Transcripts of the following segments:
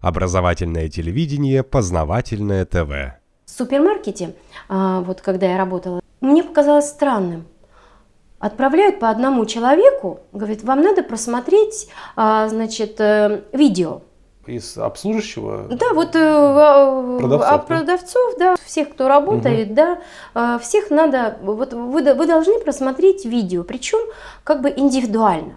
Образовательное телевидение, познавательное ТВ. В супермаркете, а, вот когда я работала, мне показалось странным. Отправляют по одному человеку, говорит, вам надо просмотреть, а, значит, э, видео. Из обслуживающего? Да, вот э, Продавцов, а да? продавцов, да, всех, кто работает, да, а, всех надо, вот вы, вы должны просмотреть видео, причем как бы индивидуально.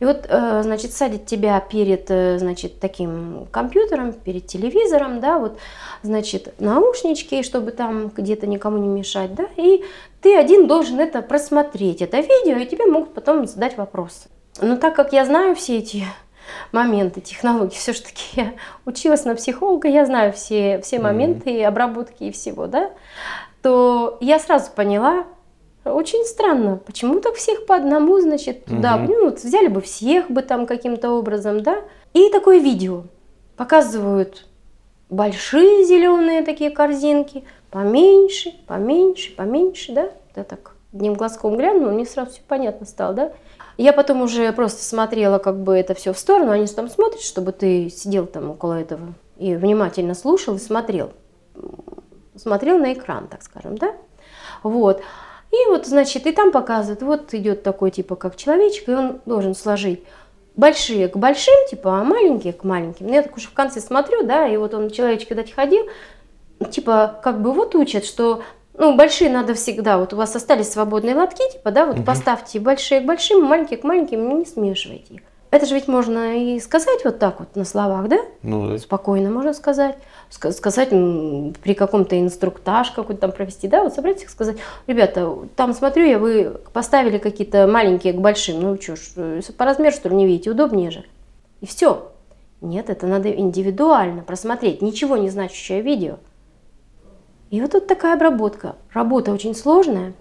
И вот, э, значит, садит тебя перед, э, значит, таким компьютером, перед телевизором, да, вот, значит, наушнички, чтобы там где-то никому не мешать, да, и ты один должен это просмотреть, это видео, и тебе могут потом задать вопросы. Но так как я знаю все эти моменты, технологии, все-таки я училась на психолога, я знаю все, все моменты обработки и всего, да, то я сразу поняла, очень странно, почему так всех по одному, значит, туда, Мгм. ну, вот взяли бы всех бы там каким-то образом, да, и такое видео. Показывают большие зеленые такие корзинки, поменьше, поменьше, поменьше, да, я так одним глазком глянула, мне сразу все понятно стало, да. Я потом уже просто смотрела как бы это все в сторону, они там смотрят, чтобы ты сидел там около этого и внимательно слушал и смотрел. Смотрел на экран, так скажем, да. Вот. И вот, значит, и там показывают, вот идет такой, типа, как человечек, и он должен сложить большие к большим, типа, а маленькие к маленьким. Ну, я так уже в конце смотрю, да, и вот он, человечек, когда ходил, типа, как бы вот учат, что, ну, большие надо всегда, вот у вас остались свободные лотки, типа, да, вот поставьте большие к большим, маленькие к маленьким, не смешивайте их. Это же ведь можно и сказать вот так вот на словах, да? Ну, да. Спокойно можно сказать. Ска- Сказать при каком-то инструктаж какой-то там провести, да, вот собрать их, сказать, ребята, там смотрю я, вы поставили какие-то маленькие к большим, ну что ж, э, по размеру что ли не видите, удобнее же. И все. Нет, это надо индивидуально просмотреть, ничего не значащее видео. И вот тут такая обработка. Работа очень сложная.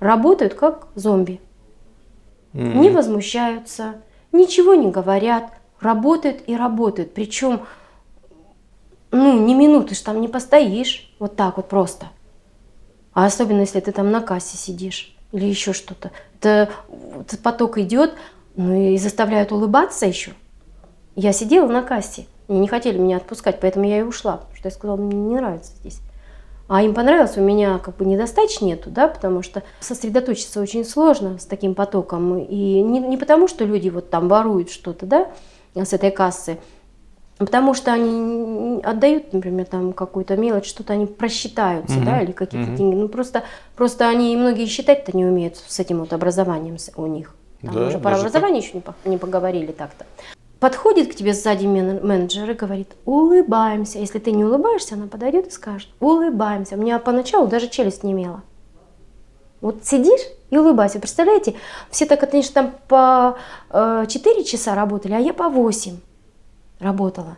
Работают как зомби М. не возмущаются, ничего не говорят, работают и работают. Причем, ну, ни минуты ж там не постоишь, вот так вот просто. А особенно, если ты там на кассе сидишь или еще что-то. Это вот поток идет, ну и заставляют улыбаться еще. Я сидела на кассе, и не хотели меня отпускать, поэтому я и ушла, потому что я сказала, мне не нравится здесь. А им понравилось, у меня как бы недостач нету, да, потому что сосредоточиться очень сложно с таким потоком. И не, не потому, что люди вот там воруют что-то, да, с этой кассы, а потому что они отдают, например, там какую-то мелочь, что-то они просчитаются, да, Мгм, или какие-то мгм. деньги. Ну просто, просто они многие считать-то не умеют с этим вот образованием у них. Там Да, уже про образование еще не, по- не поговорили так-то. Подходит к тебе сзади мен- менеджер и говорит, улыбаемся. Если ты не улыбаешься, она подойдет и скажет, улыбаемся. У меня поначалу даже челюсть не имела. Вот сидишь и улыбайся. Представляете, все так, конечно, там по э, 4 часа работали, а я по 8 работала.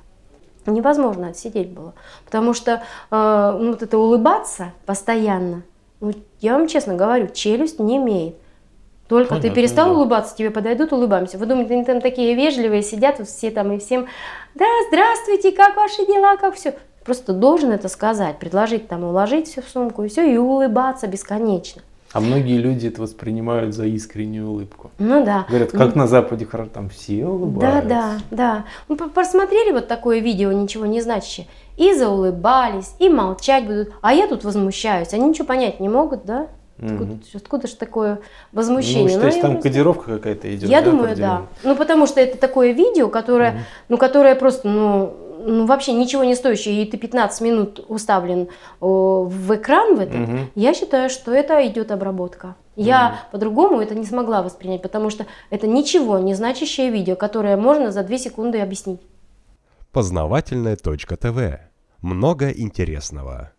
Невозможно отсидеть было. Потому что э, ну, вот это улыбаться постоянно, ну, я вам честно говорю, челюсть не имеет. Только ты Понятно, перестал да. улыбаться, тебе подойдут, улыбаемся. Вы думаете, они там такие вежливые сидят, вот все там и всем, да, здравствуйте, как ваши дела, как все. Просто должен это сказать, предложить там, уложить все в сумку и все, и улыбаться бесконечно. А многие люди это воспринимают за искреннюю улыбку. Ну да. Говорят, как на Западе хорошо, там все Да, улыбаются. да, да. Мы по- посмотрели вот такое видео, ничего не значащее, и заулыбались, и молчать будут. А я тут возмущаюсь. Они ничего понять не могут, да? Откуда, Мгм. откуда же такое Ну, возмущение? что, Ну, есть я там просто- кодировка какая-то идет. Я да, думаю, да. Ну, потому что это такое видео, которое, ну, которое просто, ну, ну, вообще ничего не стоящее, и ты 15 минут уставлен о, в экран в этом, Мгм. я считаю, что это идет обработка. Я по-другому это не смогла воспринять, потому что это ничего не значащее видео, которое можно за 2 секунды объяснить. Познавательное точка ТВ. Много интересного.